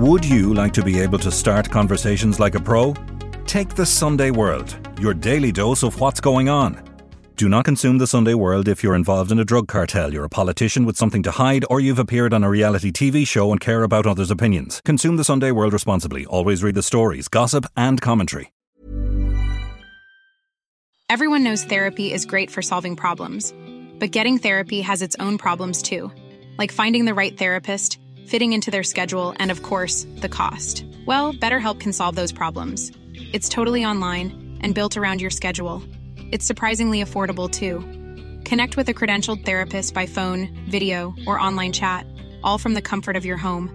Would you like to be able to start conversations like a pro? Take the Sunday World, your daily dose of what's going on. Do not consume the Sunday World if you're involved in a drug cartel, you're a politician with something to hide, or you've appeared on a reality TV show and care about others' opinions. Consume the Sunday World responsibly. Always read the stories, gossip, and commentary. Everyone knows therapy is great for solving problems, but getting therapy has its own problems too, like finding the right therapist, fitting into their schedule, and of course, the cost. Well, BetterHelp can solve those problems. It's totally online and built around your schedule. It's surprisingly affordable too. Connect with a credentialed therapist by phone, video, or online chat, all from the comfort of your home.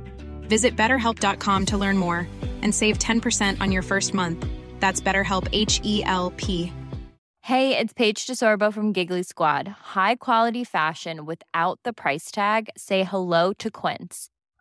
Visit betterhelp.com to learn more and save 10% on your first month. That's BetterHelp H E L P. Hey, it's Paige DeSorbo from Giggly Squad. High quality fashion without the price tag? Say hello to Quince.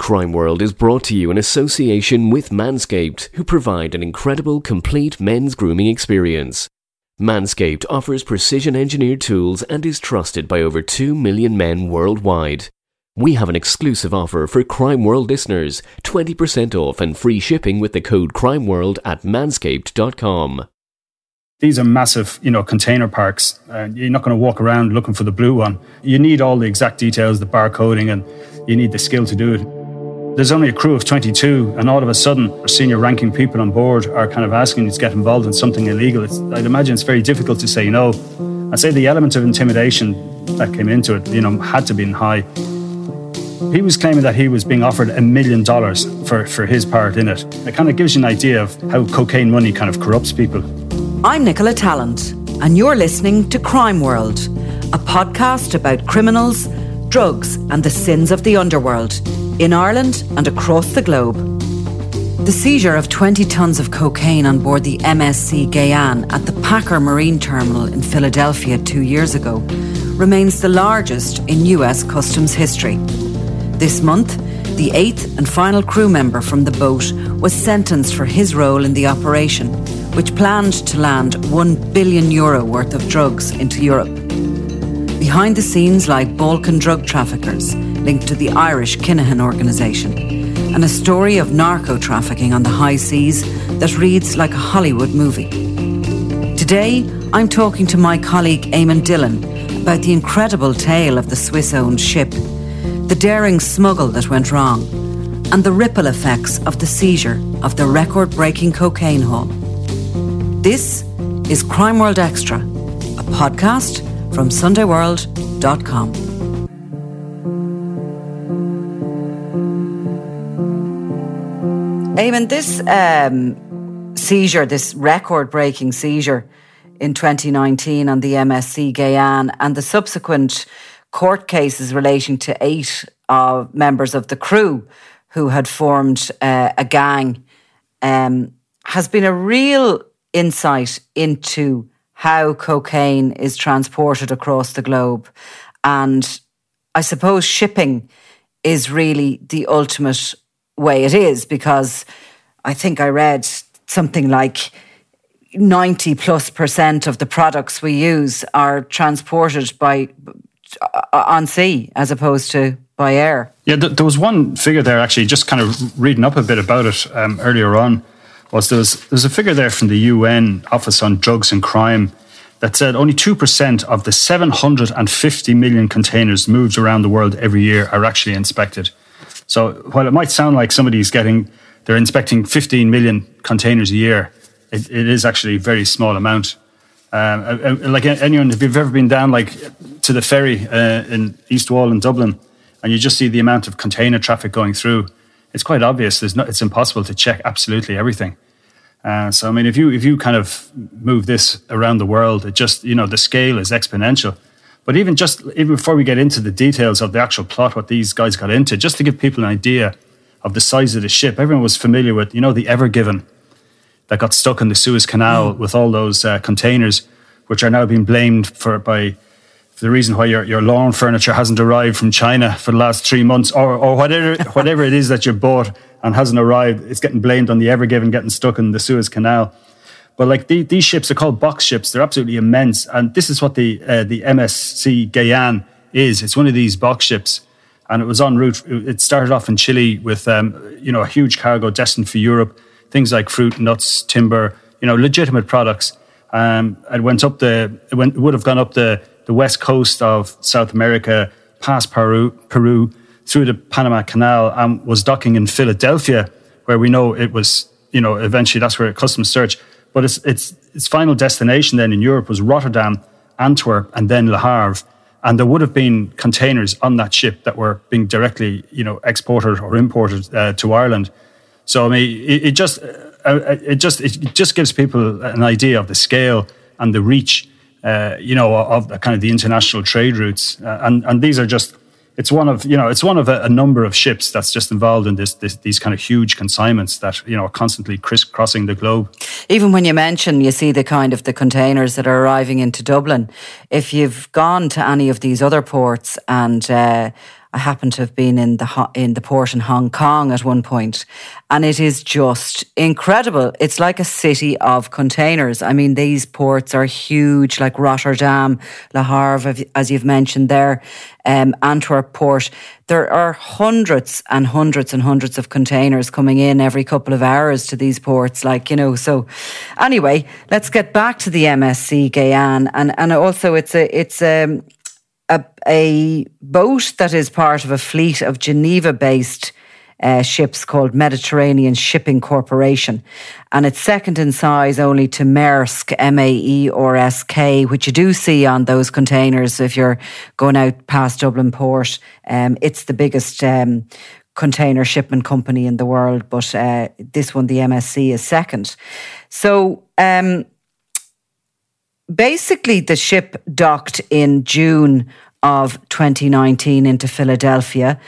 Crime World is brought to you in association with Manscaped, who provide an incredible complete men's grooming experience. Manscaped offers precision engineered tools and is trusted by over 2 million men worldwide. We have an exclusive offer for Crime World listeners 20% off and free shipping with the code CrimeWorld at manscaped.com. These are massive, you know, container parks. and you're not going to walk around looking for the blue one. You need all the exact details, the barcoding, and you need the skill to do it. There's only a crew of 22, and all of a sudden, our senior ranking people on board are kind of asking you to get involved in something illegal. It's, I'd imagine it's very difficult to say no. I'd say the element of intimidation that came into it, you know, had to be high. He was claiming that he was being offered a million dollars for, for his part in it. It kind of gives you an idea of how cocaine money kind of corrupts people. I'm Nicola Tallant, and you're listening to Crime World, a podcast about criminals, drugs, and the sins of the underworld in Ireland and across the globe. The seizure of 20 tonnes of cocaine on board the MSC Gayane at the Packer Marine Terminal in Philadelphia two years ago remains the largest in US customs history. This month, the eighth and final crew member from the boat was sentenced for his role in the operation, which planned to land 1 billion euro worth of drugs into Europe. Behind the scenes lie Balkan drug traffickers linked to the Irish Kinahan organisation, and a story of narco trafficking on the high seas that reads like a Hollywood movie. Today, I'm talking to my colleague Eamon Dillon about the incredible tale of the Swiss owned ship, the daring smuggle that went wrong, and the ripple effects of the seizure of the record breaking cocaine haul. This is Crime World Extra, a podcast from SundayWorld.com. Eamon, this um, seizure, this record breaking seizure in 2019 on the MSC Gayane and the subsequent court cases relating to eight uh, members of the crew who had formed uh, a gang um, has been a real insight into how cocaine is transported across the globe. And I suppose shipping is really the ultimate way it is because I think I read something like 90 plus percent of the products we use are transported by uh, on sea as opposed to by air. Yeah, there was one figure there actually, just kind of reading up a bit about it um, earlier on was there was there's a figure there from the UN Office on Drugs and Crime that said only 2% of the 750 million containers moved around the world every year are actually inspected. So while it might sound like somebody's getting, they're inspecting 15 million containers a year, it, it is actually a very small amount. Um, like anyone, if you've ever been down like to the ferry uh, in East Wall in Dublin, and you just see the amount of container traffic going through, it's quite obvious. There's no, it's impossible to check absolutely everything. Uh, so I mean, if you if you kind of move this around the world, it just you know the scale is exponential. But even just even before we get into the details of the actual plot, what these guys got into, just to give people an idea of the size of the ship, everyone was familiar with, you know, the Ever Given that got stuck in the Suez Canal mm. with all those uh, containers, which are now being blamed for by for the reason why your, your lawn furniture hasn't arrived from China for the last three months, or or whatever whatever it is that you bought and hasn't arrived, it's getting blamed on the Ever Given getting stuck in the Suez Canal. But like the, these ships are called box ships. They're absolutely immense, and this is what the uh, the MSC Gayane is. It's one of these box ships, and it was en route. It started off in Chile with um, you know a huge cargo destined for Europe, things like fruit, nuts, timber, you know, legitimate products. Um, it went up the it, went, it would have gone up the the west coast of South America, past Peru, Peru, through the Panama Canal, and was docking in Philadelphia, where we know it was. You know, eventually that's where customs search but its, its, its final destination then in Europe was Rotterdam, Antwerp, and then Le Havre. And there would have been containers on that ship that were being directly, you know, exported or imported uh, to Ireland. So I mean, it, it just uh, uh it just it just gives people an idea of the scale and the reach, uh, you know, of the, kind of the international trade routes. Uh, and and these are just it's one of you know it's one of a, a number of ships that's just involved in this, this, these kind of huge consignments that you know are constantly crisscrossing the globe. Even when you mention you see the kind of the containers that are arriving into Dublin, if you've gone to any of these other ports and uh, I happen to have been in the in the port in Hong Kong at one point, and it is just incredible. It's like a city of containers. I mean, these ports are huge, like Rotterdam, Le Havre, as you've mentioned there, um, Antwerp port. There are hundreds and hundreds and hundreds of containers coming in every couple of hours to these ports. Like you know, so anyway, let's get back to the MSC Gayane, and and also it's a it's a um, a, a boat that is part of a fleet of Geneva based uh, ships called Mediterranean Shipping Corporation. And it's second in size only to Maersk, M A E or S K, which you do see on those containers if you're going out past Dublin Port. Um, it's the biggest um, container shipment company in the world, but uh, this one, the MSC, is second. So, um, basically, the ship docked in June of 2019 into Philadelphia,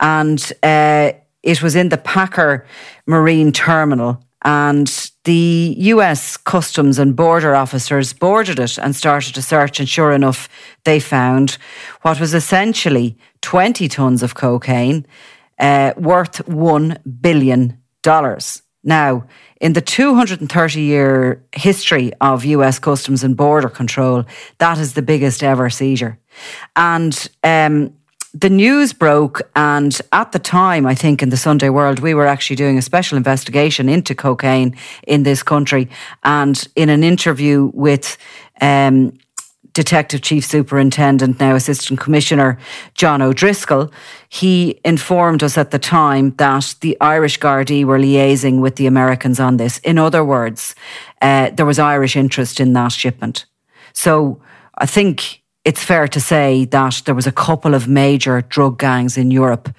and uh, it was in the Packer Marine Terminal. And the US Customs and Border officers boarded it and started a search. And sure enough, they found what was essentially 20 tons of cocaine uh, worth $1 billion. Now, in the 230 year history of US Customs and Border Control, that is the biggest ever seizure. And um, the news broke, and at the time, I think in the Sunday World, we were actually doing a special investigation into cocaine in this country. And in an interview with um, Detective Chief Superintendent, now Assistant Commissioner John O'Driscoll, he informed us at the time that the Irish Gardaí were liaising with the Americans on this. In other words, uh, there was Irish interest in that shipment. So I think it's fair to say that there was a couple of major drug gangs in Europe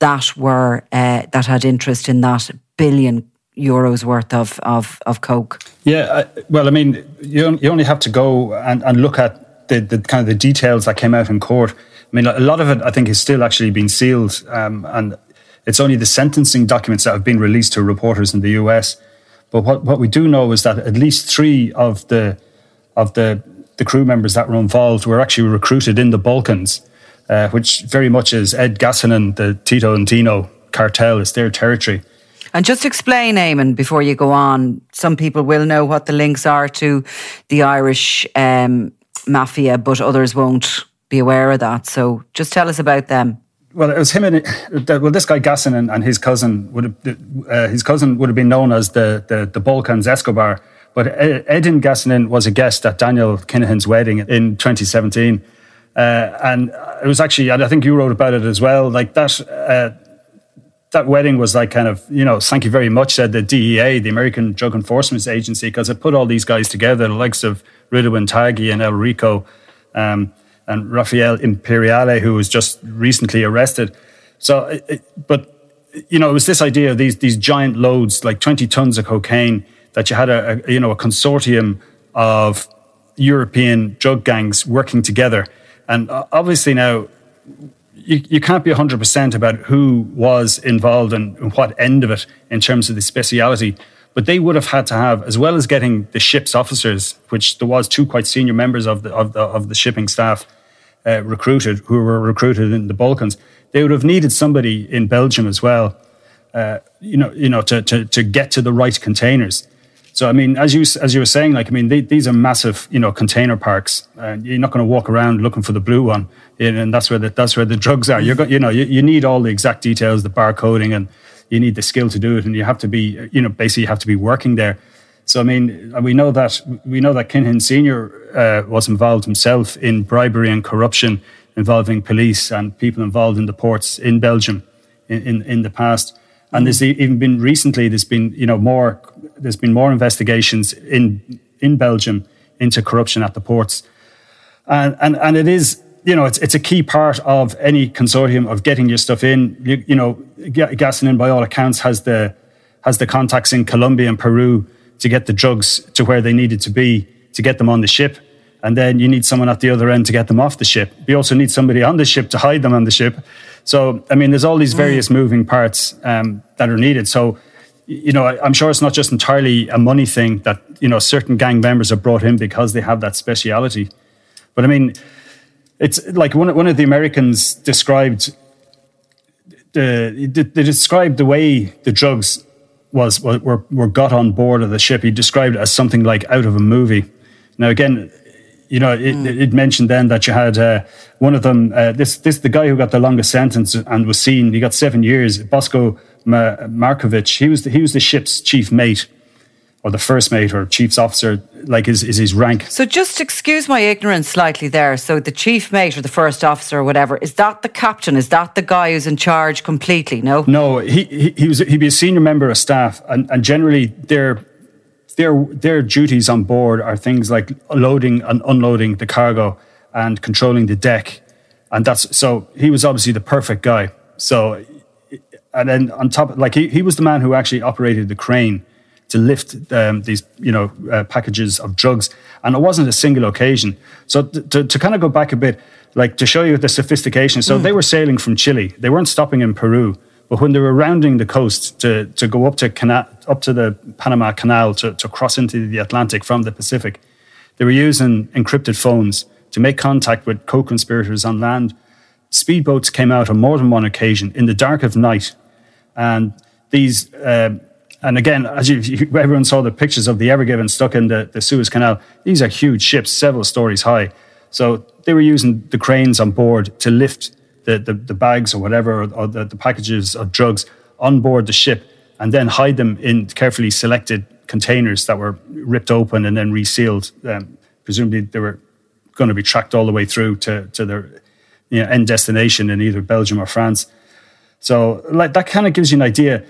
that were uh, that had interest in that billion euros worth of, of, of coke. Yeah, well, I mean, you, you only have to go and, and look at the, the kind of the details that came out in court. I mean, a lot of it, I think, is still actually being sealed, um, and it's only the sentencing documents that have been released to reporters in the US. But what, what we do know is that at least three of the of the the crew members that were involved were actually recruited in the Balkans, uh, which very much is Ed Gacanin, the Tito and Dino cartel, is their territory. And just explain, Eamon, before you go on, some people will know what the links are to the Irish um, mafia, but others won't be aware of that. So just tell us about them. Well, it was him and well, this guy Gasson and, and his cousin would have uh, his cousin would have been known as the the, the Balkans Escobar. But Edin Gacanin was a guest at Daniel Kinahan's wedding in 2017. Uh, and it was actually, and I think you wrote about it as well. Like that, uh, that wedding was like kind of, you know, thank you very much, said the DEA, the American Drug Enforcement Agency, because it put all these guys together, the likes of Ridouan Taghi and El Rico um, and Raffaele Imperiale, who was just recently arrested. So, it, but, you know, it was this idea of these, these giant loads, like 20 tons of cocaine that you had a, a you know a consortium of European drug gangs working together. And uh, obviously now, you, you can't be 100% about who was involved and what end of it in terms of the speciality. But they would have had to have, as well as getting the ship's officers, which there was two quite senior members of the, of the, of the shipping staff uh, recruited, who were recruited in the Balkans, they would have needed somebody in Belgium as well, uh, you know, you know, to, to, to get to the right containers. So I mean, as you as you were saying, like I mean, they, these are massive, you know, container parks, and you're not going to walk around looking for the blue one, and that's where the that's where the drugs are. You're go, you know, you, you need all the exact details, the barcoding, and you need the skill to do it, and you have to be, you know, basically you have to be working there. So I mean, we know that we know that Kinahan Senior uh, was involved himself in bribery and corruption involving police and people involved in the ports in Belgium in, in, in the past. And there's even been recently, there's been, you know, more, there's been more investigations in, in Belgium into corruption at the ports. And, and, and it is, you know, it's, it's a key part of any consortium of getting your stuff in. You, you know, Gacanin, by all accounts, has the, has the contacts in Colombia and Peru to get the drugs to where they needed to be to get them on the ship. And then you need someone at the other end to get them off the ship. You also need somebody on the ship to hide them on the ship. So, I mean, there's all these various mm. moving parts um, that are needed. So, you know, I, am sure it's not just entirely a money thing that, you know, certain gang members are brought in because they have that speciality. But I mean, it's like one, one of the Americans described the, they described the way the drugs was were, were got on board of the ship. He described it as something like out of a movie. Now, again, you know, it, mm. it, mentioned then that you had uh, one of them. Uh, this this the guy who got the longest sentence and was seen. He got seven years. Bosko Markovic. He was the, he was the ship's chief mate, or the first mate, or chief's officer. Like is is his rank. So just excuse my ignorance slightly there. So the chief mate or the first officer or whatever is that the captain? Is that the guy who's in charge completely? No. No, he he, he was he'd be a senior member of staff, and, and generally they're their their duties on board are things like loading and unloading the cargo and controlling the deck, and that's so he was obviously the perfect guy. So, and then on top, like he, he was the man who actually operated the crane to lift um, these you know uh, packages of drugs, and it wasn't a single occasion. So to, to kind of go back a bit, like to show you the sophistication. So mm. they were sailing from Chile. They weren't stopping in Peru. But when they were rounding the coast to, to go up to Cana- up to the Panama Canal to, to cross into the Atlantic from the Pacific, they were using encrypted phones to make contact with co-conspirators on land. Speedboats came out on more than one occasion in the dark of night, and these. Uh, and again, as you, everyone saw the pictures of the Ever Given stuck in the, the Suez Canal, these are huge ships, several stories high. So they were using the cranes on board to lift the, the, the bags or whatever, or, or the, the packages of drugs on board the ship and then hide them in carefully selected containers that were ripped open and then resealed. Um, presumably, they were going to be tracked all the way through to, to their you know, end destination in either Belgium or France. So, like that kind of gives you an idea.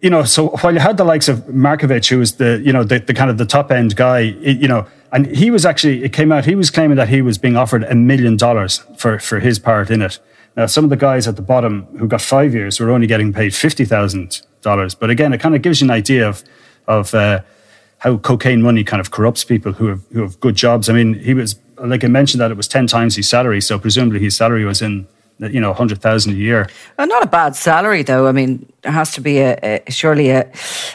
You know, so while you had the likes of Markovic, who was the you know the, the kind of the top end guy, it, you know, and he was actually it came out he was claiming that he was being offered a million dollars for for his part in it. Now, some of the guys at the bottom who got five years were only getting paid fifty thousand dollars. But again, it kind of gives you an idea of of uh, how cocaine money kind of corrupts people who have who have good jobs. I mean, he was like I mentioned that it was ten times his salary, so presumably his salary was in you know, 100,000 a year. Uh, not a bad salary, though. I mean, there has to be a, a surely a,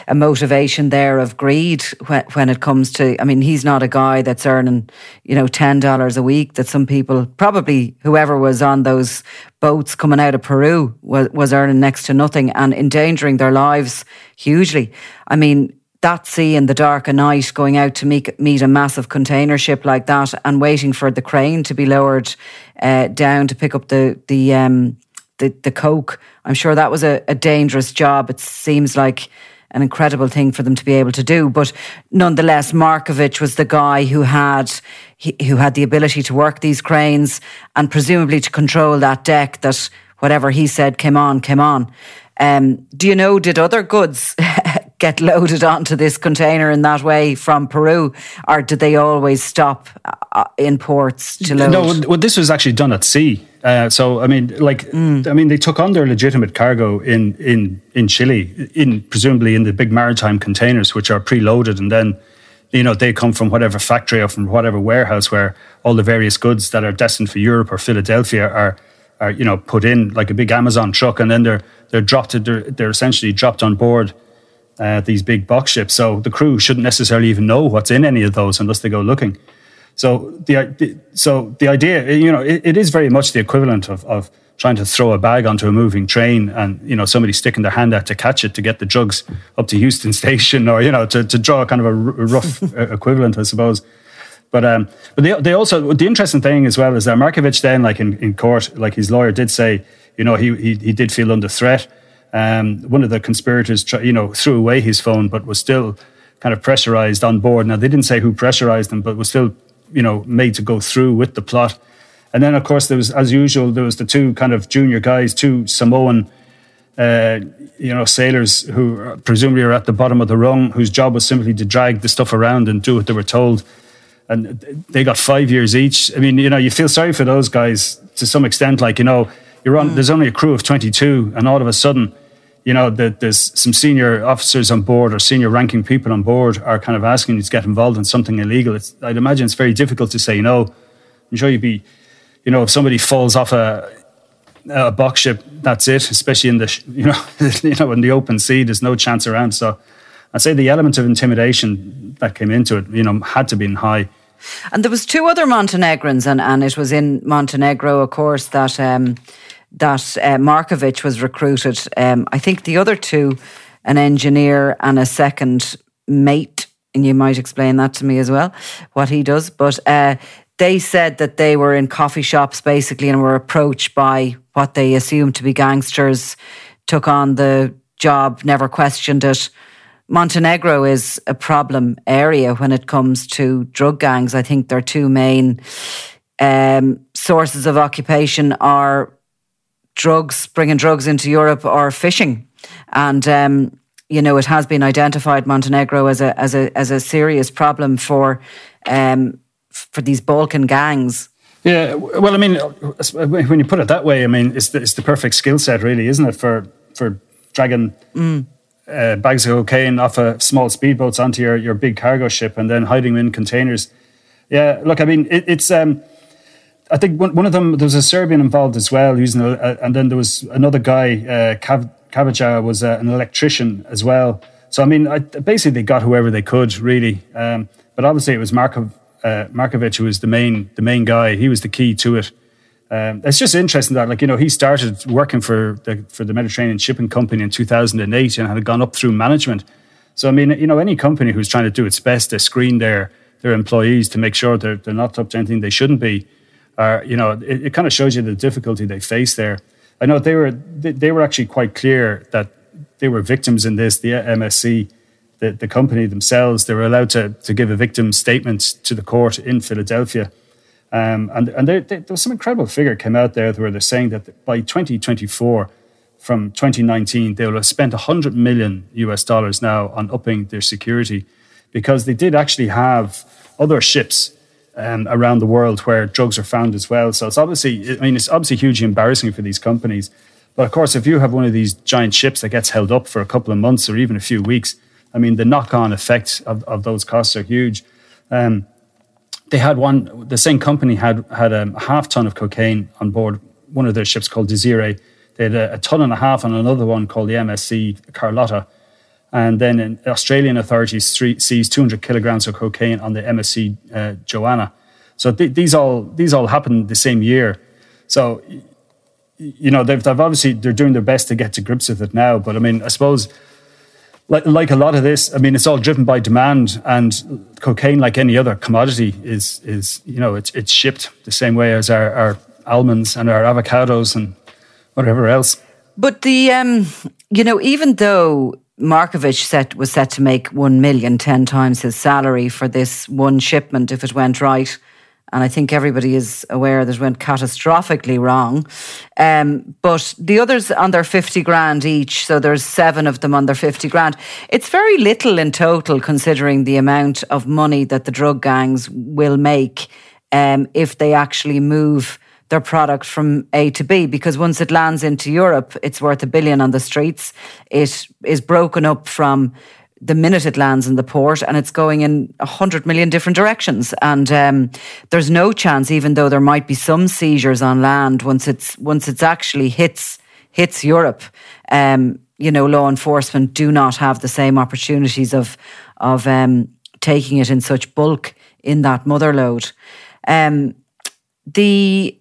a, motivation there of greed when, when it comes to. I mean, he's not a guy that's earning, you know, ten dollars a week. That some people, probably whoever was on those boats coming out of Peru, was, was earning next to nothing and endangering their lives hugely. I mean, that sea in the dark of night, going out to meet, meet a massive container ship like that, and waiting for the crane to be lowered uh, down to pick up the the um, the, the coke. I'm sure that was a, a dangerous job. It seems like an incredible thing for them to be able to do. But nonetheless, Markovic was the guy who had he, who had the ability to work these cranes and presumably to control that deck. That whatever he said came on, came on. Um, do you know? Did other goods get loaded onto this container in that way from Peru, or did they always stop uh, in ports to load? No, well, this was actually done at sea. Uh, so I mean, like, mm. I mean, they took on their legitimate cargo in in in Chile, in presumably in the big maritime containers, which are preloaded, and then you know, they come from whatever factory or from whatever warehouse where all the various goods that are destined for Europe or Philadelphia are, are you know, put in like a big Amazon truck, and then they're they're dropped. They're, they're essentially dropped on board uh, these big box ships. So the crew shouldn't necessarily even know what's in any of those unless they go looking. So the so the idea, you know, it, it is very much the equivalent of, of trying to throw a bag onto a moving train and you know somebody sticking their hand out to catch it to get the drugs up to Heuston Station or you know to, to draw kind of a rough equivalent, I suppose. But um, but they, they also the interesting thing as well is that Markovic then like in, in court like his lawyer did say you know he he, he did feel under threat. Um, one of the conspirators you know threw away his phone but was still kind of pressurized on board. Now they didn't say who pressurized them, but was still you know made to go through with the plot. And then, of course, there was, as usual, there was the two kind of junior guys, two Samoan, uh, you know, sailors who presumably are at the bottom of the rung, whose job was simply to drag the stuff around and do what they were told. And they got five years each. I mean, you know, you feel sorry for those guys to some extent. Like, you know, you're on. Mm. There's only a crew of 22, and all of a sudden, you know, the, there's some senior officers on board or senior ranking people on board are kind of asking you to get involved in something illegal. It's, I'd imagine it's very difficult to say no. I'm sure you'd be you know, if somebody falls off a a box ship, that's it. Especially in the you know you know in the open sea, there's no chance around. So I'd say the element of intimidation that came into it, you know, had to be in high. And there was two other Montenegrins, and, and it was in Montenegro, of course, that um, that uh, Markovich was recruited. Um, I think the other two, an engineer and a second mate, and you might explain that to me as well, what he does. But uh, they said that they were in coffee shops basically and were approached by what they assumed to be gangsters, took on the job, never questioned it. Montenegro is a problem area when it comes to drug gangs. I think their two main um, sources of occupation are drugs, bringing drugs into Europe, or fishing. And um, you know, it has been identified Montenegro as a as a as a serious problem for um, for these Balkan gangs. Yeah, well, I mean, when you put it that way, I mean, it's the, it's the perfect skill set, really, isn't it, for for dragging mm. uh, bags of cocaine off of small speedboats onto your, your big cargo ship and then hiding them in containers. Yeah, look, I mean, it, it's. Um, I think one, one of them there was a Serbian involved as well, using, a, and then there was another guy, uh, Kav, Kavaja, was uh, an electrician as well. So I mean, I, basically they got whoever they could, really. Um, but obviously it was Markov uh, Markovich, who was the main the main guy, he was the key to it. Um, it's just interesting that, like you know, he started working for the for the Mediterranean Shipping Company in 2008 and had gone up through management. So I mean, you know, any company who's trying to do its best to screen their their employees to make sure they're they're not up to anything they shouldn't be, are you know, it, it kind of shows you the difficulty they face there. I know they were they, they were actually quite clear that they were victims in this. The MSC the, the company themselves, they were allowed to, to give a victim statement to the court in Philadelphia. Um, and and they, they, there was some incredible figure came out there where they're saying that by 2024, from 2019, they will have spent 100 million US dollars now on upping their security because they did actually have other ships um, around the world where drugs are found as well. So it's obviously, I mean, it's obviously hugely embarrassing for these companies. But of course, if you have one of these giant ships that gets held up for a couple of months or even a few weeks, I mean, the knock-on effects of, of those costs are huge. Um, they had one. The same company had had a half ton of cocaine on board one of their ships called Desiree. They had a, a ton and a half on another one called the MSC Carlotta. And then in Australian authorities seized 200 kilograms of cocaine on the MSC uh, Joanna. So th- these all these all happened the same year. So you know they've, they've obviously they're doing their best to get to grips with it now. But I mean, I suppose like, like a lot of this, I mean, it's all driven by demand, and cocaine, like any other commodity, is is you know it's it's shipped the same way as our, our almonds and our avocados and whatever else. But the um, you know, even though Markovich set was set to make one million, ten times his salary for this one shipment if it went right and I think everybody is aware that it went catastrophically wrong. Um, but the others on their 50 grand each, so there's seven of them on their 50 grand. It's very little in total considering the amount of money that the drug gangs will make um, if they actually move their product from A to B because once it lands into Europe, it's worth a billion on the streets. It is broken up from the minute it lands in the port and it's going in a hundred million different directions. And um, there's no chance, even though there might be some seizures on land once it's once it's actually hits hits Europe. Um, you know, law enforcement do not have the same opportunities of of um, taking it in such bulk in that mother load. Um, the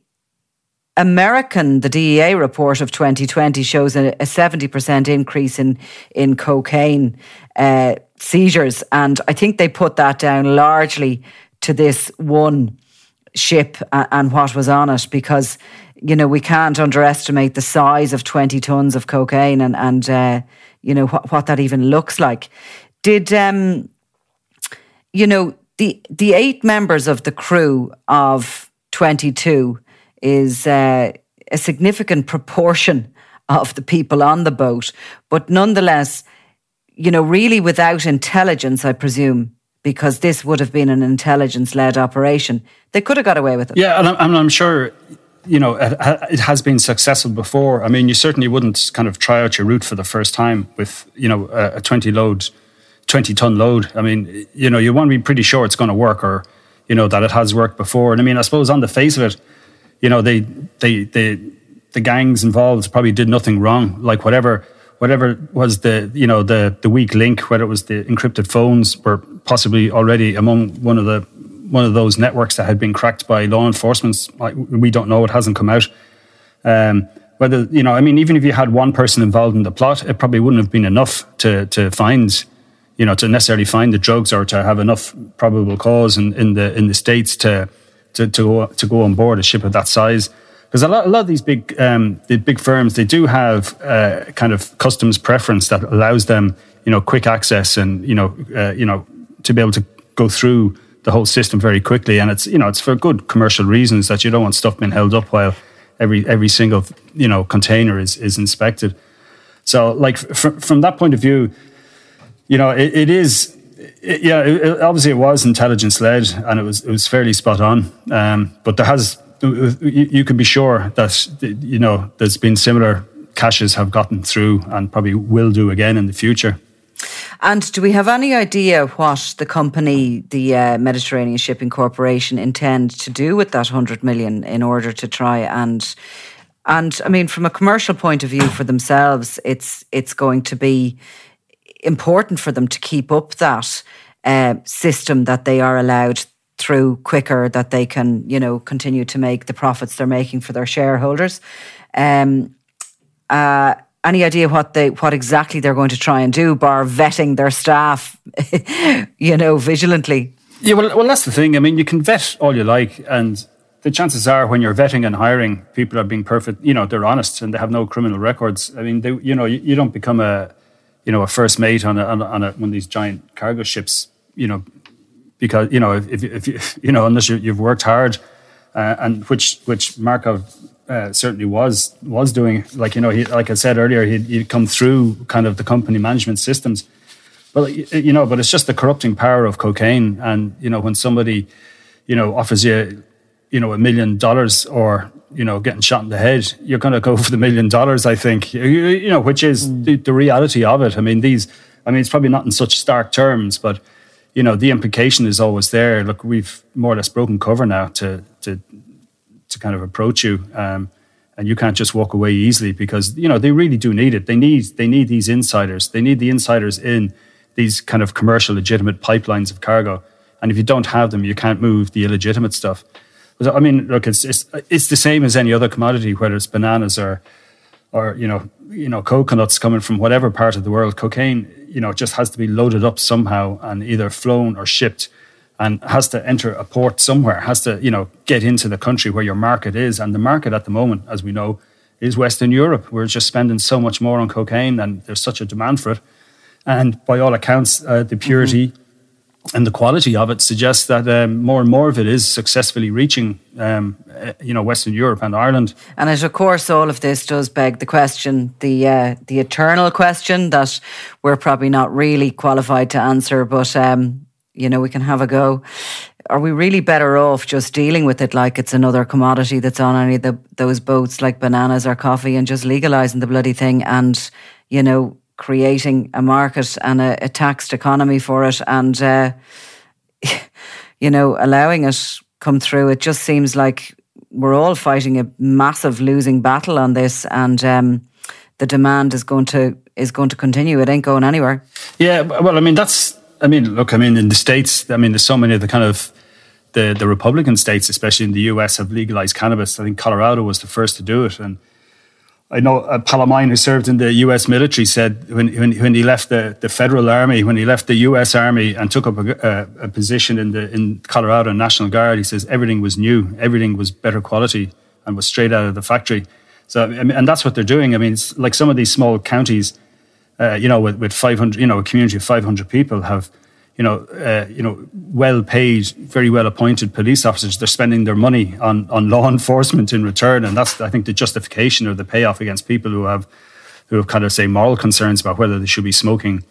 American, the DEA report of 2020 shows a, a 70% increase in, in cocaine uh, seizures. And I think they put that down largely to this one ship and, what was on it because, you know, we can't underestimate the size of 20 tons of cocaine and, and uh, you know, what, what that even looks like. Did, um, you know, the, the eight members of the crew of 22 is uh, a significant proportion of the people on the boat. But nonetheless, you know, really without intelligence, I presume, because this would have been an intelligence led operation, they could have got away with it. Yeah, and I'm, I'm sure, you know, it, has been successful before. I mean, you certainly wouldn't kind of try out your route for the first time with, you know, a, a 20 load, 20 ton load. I mean, you know, you want to be pretty sure it's going to work or, you know, that it has worked before. And I mean, I suppose on the face of it, you know, they, they, the gangs involved probably did nothing wrong. Like whatever, whatever was the, you know, the, the weak link, whether it was the encrypted phones were possibly already among one of the, one of those networks that had been cracked by law enforcement. We don't know. It hasn't come out. Um, whether, you know, I mean, even if you had one person involved in the plot, it probably wouldn't have been enough to, to find, you know, to necessarily find the drugs or to have enough probable cause in, in the, in the States to, to, to, go, to go on board a ship of that size. Because a lot, a lot of these big, um, the big firms, they do have uh, kind of customs preference that allows them, you know, quick access and you know, uh, you know, to be able to go through the whole system very quickly. And it's you know, it's for good commercial reasons that you don't want stuff being held up while every every single you know container is is inspected. So, like from from that point of view, you know, it, it is it, yeah, it, obviously it was intelligence led, and it was it was fairly spot on. Um, but there has you, you can be sure that you know there's been similar caches have gotten through, and probably will do again in the future. And do we have any idea what the company, the uh, Mediterranean Shipping Corporation, intend to do with that hundred million in order to try and and I mean, from a commercial point of view for themselves, it's it's going to be important for them to keep up that uh, system that they are allowed through quicker, that they can, you know, continue to make the profits they're making for their shareholders. Um, uh, any idea what they what exactly they're going to try and do, bar vetting their staff, you know, vigilantly? Yeah, well, well, that's the thing. I mean, you can vet all you like, and the chances are when you're vetting and hiring, people are being perfect. You know, they're honest and they have no criminal records. I mean, they, you know, you, you don't become a you know, a first mate on a, on, a, on a, one of these giant cargo ships, you know, because, you know, if, if, you, you know, unless you, have worked hard, uh, and which, which Markov uh, certainly was, was doing, like, you know, he, like I said earlier, he'd, he'd come through kind of the company management systems. Well, you know, but it's just the corrupting power of cocaine. And, you know, when somebody, you know, offers you, you know, a million dollars or you know, getting shot in the head, you're going to go for the million dollars, I think, you, you know, which is mm. the, the, reality of it. I mean, these, I mean, it's probably not in such stark terms, but, you know, the implication is always there. Look, we've more or less broken cover now to, to, to kind of approach you. Um, and you can't just walk away easily because, you know, they really do need it. They need, they need these insiders. They need the insiders in these kind of commercial, legitimate pipelines of cargo. And if you don't have them, you can't move the illegitimate stuff. I mean, look, it's, it's it's the same as any other commodity, whether it's bananas or or you know you know coconuts coming from whatever part of the world. Cocaine, you know, just has to be loaded up somehow and either flown or shipped, and has to enter a port somewhere. Has to you know get into the country where your market is, and the market at the moment, as we know, is Western Europe. We're just spending so much more on cocaine, and there's such a demand for it. And by all accounts, uh, the purity. Mm-hmm and the quality of it suggests that um, more and more of it is successfully reaching, um, uh, you know, Western Europe and Ireland. And it, of course, all of this does beg the question, the uh, the eternal question that we're probably not really qualified to answer, but um, you know, we can have a go. Are we really better off just dealing with it like it's another commodity that's on any of the, those boats, like bananas or coffee, and just legalizing the bloody thing and, you know, creating a market and a, a taxed economy for it, and uh, you know, allowing it come through. It just seems like we're all fighting a massive losing battle on this, and um, the demand is going to is going to continue. It ain't going anywhere. Yeah, well, I mean, that's. I mean, look, I mean, in the states, I mean, there's so many of the kind of the the Republican states, especially in the U.S., have legalized cannabis. I think Colorado was the first to do it, and I know a pal of mine who served in the U.S. military said when, when, when he left the, the federal army, when he left the U.S. army and took up a, a, a, position in the in Colorado National Guard, he says everything was new, everything was better quality, and was straight out of the factory. So and that's what they're doing. I mean, it's like some of these small counties, uh, you know, with, with 500, you know, a community of 500 people have you know, uh, you know, well-paid, very well-appointed police officers. They're spending their money on on law enforcement in return, and that's I think the justification or the payoff against people who have who have kind of say moral concerns about whether they should be smoking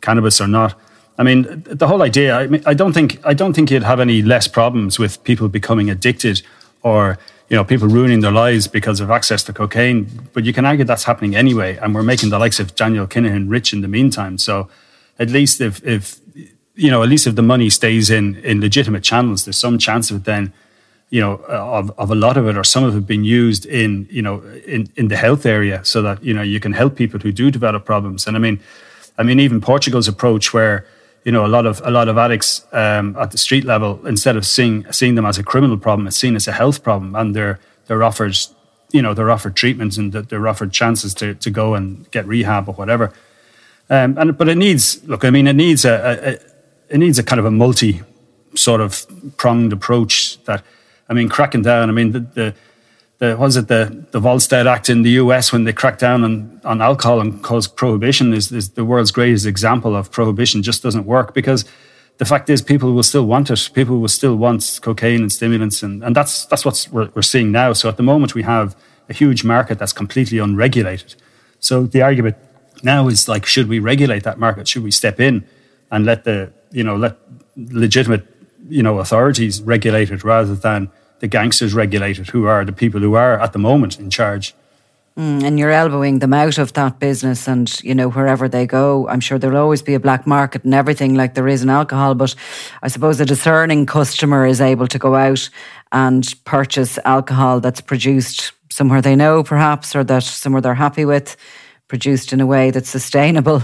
cannabis or not. I mean, the whole idea. I mean, I don't think I don't think you'd have any less problems with people becoming addicted or you know people ruining their lives because of access to cocaine. But you can argue that's happening anyway, and we're making the likes of Daniel Kinahan rich in the meantime. So at least if if you know, at least if the money stays in in legitimate channels, there's some chance of it then, you know, of, of a lot of it or some of it being used in, you know, in, in the health area so that, you know, you can help people who do develop problems. And I mean, I mean, even Portugal's approach where, you know, a lot of a lot of addicts um, at the street level, instead of seeing seeing them as a criminal problem, it's seen as a health problem, and they're they're offered, you know, they're offered treatments and they're offered chances to to go and get rehab or whatever. Um, and but it needs look, I mean, it needs a, a it needs a kind of a multi sort of pronged approach that I mean cracking down I mean the the, the was it the the Volstead Act in the US when they cracked down on, on alcohol and caused prohibition is, is the world's greatest example of prohibition just doesn't work because the fact is people will still want it. People will still want cocaine and stimulants and, and that's that's what we're, we're seeing now. So at the moment we have a huge market that's completely unregulated. So the argument now is like should we regulate that market? Should we step in and let the you know let legitimate you know authorities regulate it rather than the gangsters regulate it, who are the people who are at the moment in charge. Mm, and you're elbowing them out of that business, and you know wherever they go, I'm sure there'll always be a black market and everything like there is in alcohol. But I suppose a discerning customer is able to go out and purchase alcohol that's produced somewhere they know, perhaps, or that somewhere they're happy with produced in a way that's sustainable.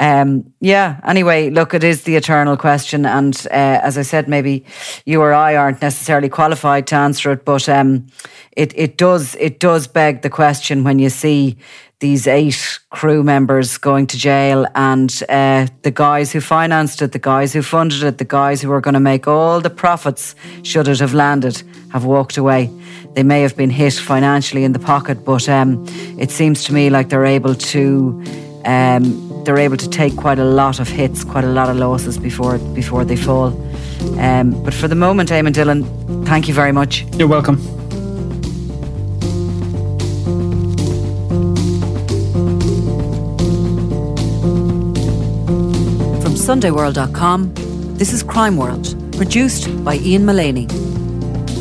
Um, yeah, anyway, look, it is the eternal question. And uh, as I said, maybe you or I aren't necessarily qualified to answer it, but um, it, it, does, it does beg the question when you see these eight crew members going to jail and uh, the guys who financed it, the guys who funded it, the guys who were going to make all the profits should it have landed have walked away they may have been hit financially in the pocket, but um, it seems to me like they're able to um, they're able to take quite a lot of hits, quite a lot of losses before before they fall. Um, but for the moment, Eamon Dillon, thank you very much. You're welcome. SundayWorld.com, this is Crime World, produced by Ian Mullaney.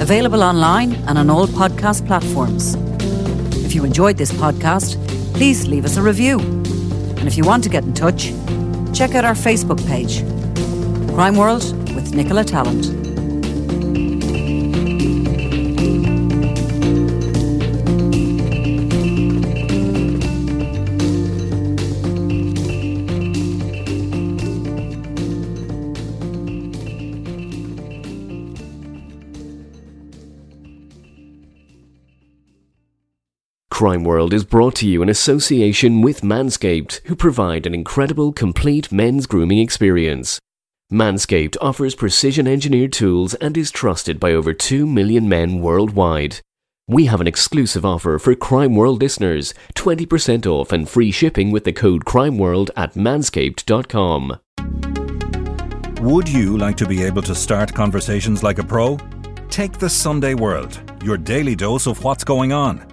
Available online and on all podcast platforms. If you enjoyed this podcast, please leave us a review. And if you want to get in touch, check out our Facebook page, Crime World with Nicola Tallant. Crime World is brought to you in association with Manscaped, who provide an incredible complete men's grooming experience. Manscaped offers precision engineered tools and is trusted by over 2 million men worldwide. We have an exclusive offer for Crime World listeners 20% off and free shipping with the code CrimeWorld at manscaped.com. Would you like to be able to start conversations like a pro? Take the Sunday World, your daily dose of what's going on